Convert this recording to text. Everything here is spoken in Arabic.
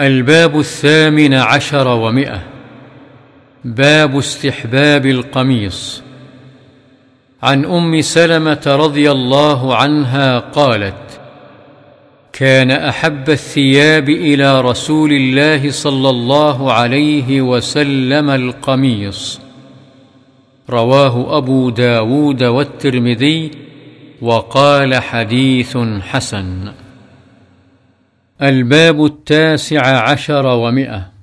الباب الثامن عشر ومئة. باب استحباب القميص. عن أم سلمة رضي الله عنها قالت كان أحب الثياب إلى رسول الله صلى الله عليه وسلم القميص. رواه أبو داود والترمذي وقال حديث حسن. الباب التاسع عشر ومئة.